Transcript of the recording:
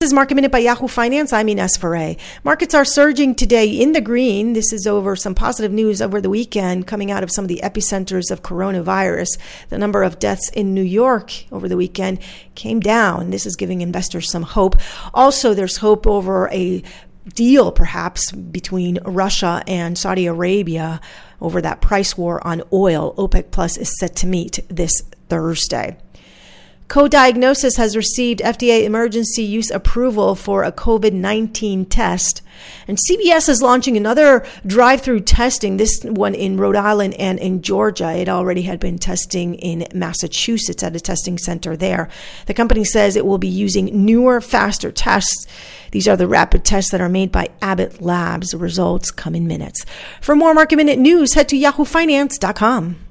This is Market Minute by Yahoo Finance. I'm Ines Ferre. Markets are surging today in the green. This is over some positive news over the weekend coming out of some of the epicenters of coronavirus. The number of deaths in New York over the weekend came down. This is giving investors some hope. Also, there's hope over a deal perhaps between Russia and Saudi Arabia over that price war on oil. OPEC Plus is set to meet this Thursday. Co-Diagnostics has received FDA emergency use approval for a COVID 19 test. And CVS is launching another drive through testing, this one in Rhode Island and in Georgia. It already had been testing in Massachusetts at a testing center there. The company says it will be using newer, faster tests. These are the rapid tests that are made by Abbott Labs. Results come in minutes. For more market minute news, head to yahoofinance.com.